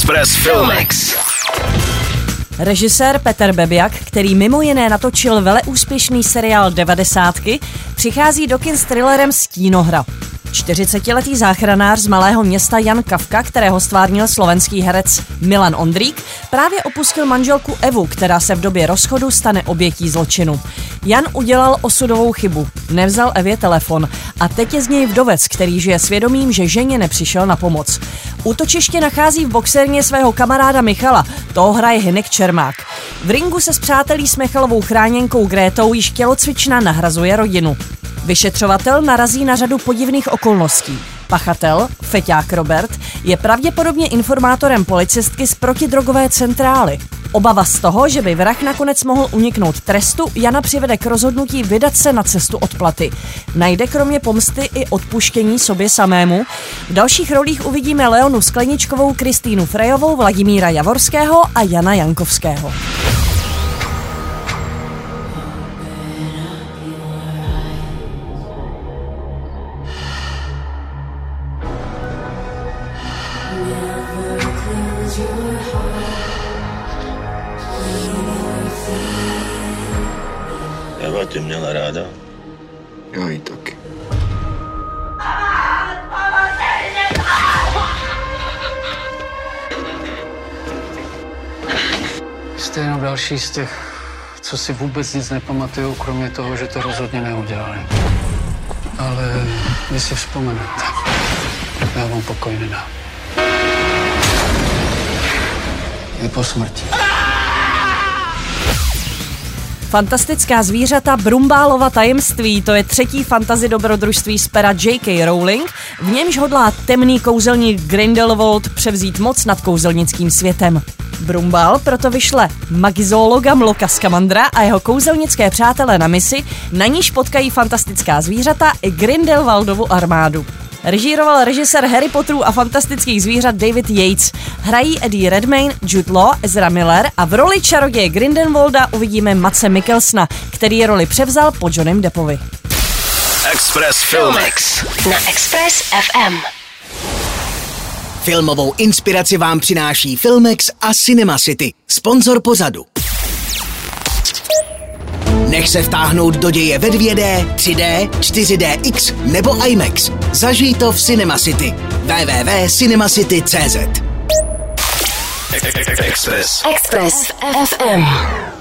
Express Filmex. Režisér Peter Bebiak, který mimo jiné natočil veleúspěšný seriál 90, přichází do kin s thrillerem Stínohra. 40-letý záchranář z malého města Jan Kavka, kterého stvárnil slovenský herec Milan Ondrík, právě opustil manželku Evu, která se v době rozchodu stane obětí zločinu. Jan udělal osudovou chybu, nevzal Evě telefon a teď je z něj vdovec, který žije svědomím, že ženě nepřišel na pomoc. Útočiště nachází v boxerně svého kamaráda Michala, toho hraje Hinek Čermák. V ringu se přátelí s Michalovou chráněnkou Grétou již tělocvična nahrazuje rodinu. Vyšetřovatel narazí na řadu podivných okolností. Pachatel, feťák Robert, je pravděpodobně informátorem policistky z protidrogové centrály. Obava z toho, že by vrah nakonec mohl uniknout trestu, Jana přivede k rozhodnutí vydat se na cestu odplaty. Najde kromě pomsty i odpuštění sobě samému. V dalších rolích uvidíme Leonu Skleničkovou, Kristýnu Frejovou, Vladimíra Javorského a Jana Jankovského. Eva tě měla ráda. Já ji taky. Jste jenom další z těch, co si vůbec nic nepamatují, kromě toho, že to rozhodně neudělali. Ale vy si vzpomenete. Já vám pokoj nedám. Je po smrti. Fantastická zvířata Brumbálova tajemství, to je třetí fantazy dobrodružství z pera J.K. Rowling, v němž hodlá temný kouzelník Grindelwald převzít moc nad kouzelnickým světem. Brumbál proto vyšle magizologa Mloka Skamandra a jeho kouzelnické přátelé na misi, na níž potkají fantastická zvířata i Grindelwaldovu armádu. Režíroval režisér Harry Potterů a fantastických zvířat David Yates. Hrají Eddie Redmayne, Jude Law, Ezra Miller a v roli čaroděje Grindelwalda uvidíme Mace Mikkelsna, který roli převzal po Johnem Deppovi. Express Filmex. Na Express FM. Filmovou inspiraci vám přináší Filmex a Cinema City, sponzor pozadu. Nech se vtáhnout do děje ve 2D, 3D, 4DX nebo IMAX. Zažij to v Cinema City. www.cinemacity.cz Express. Express FM.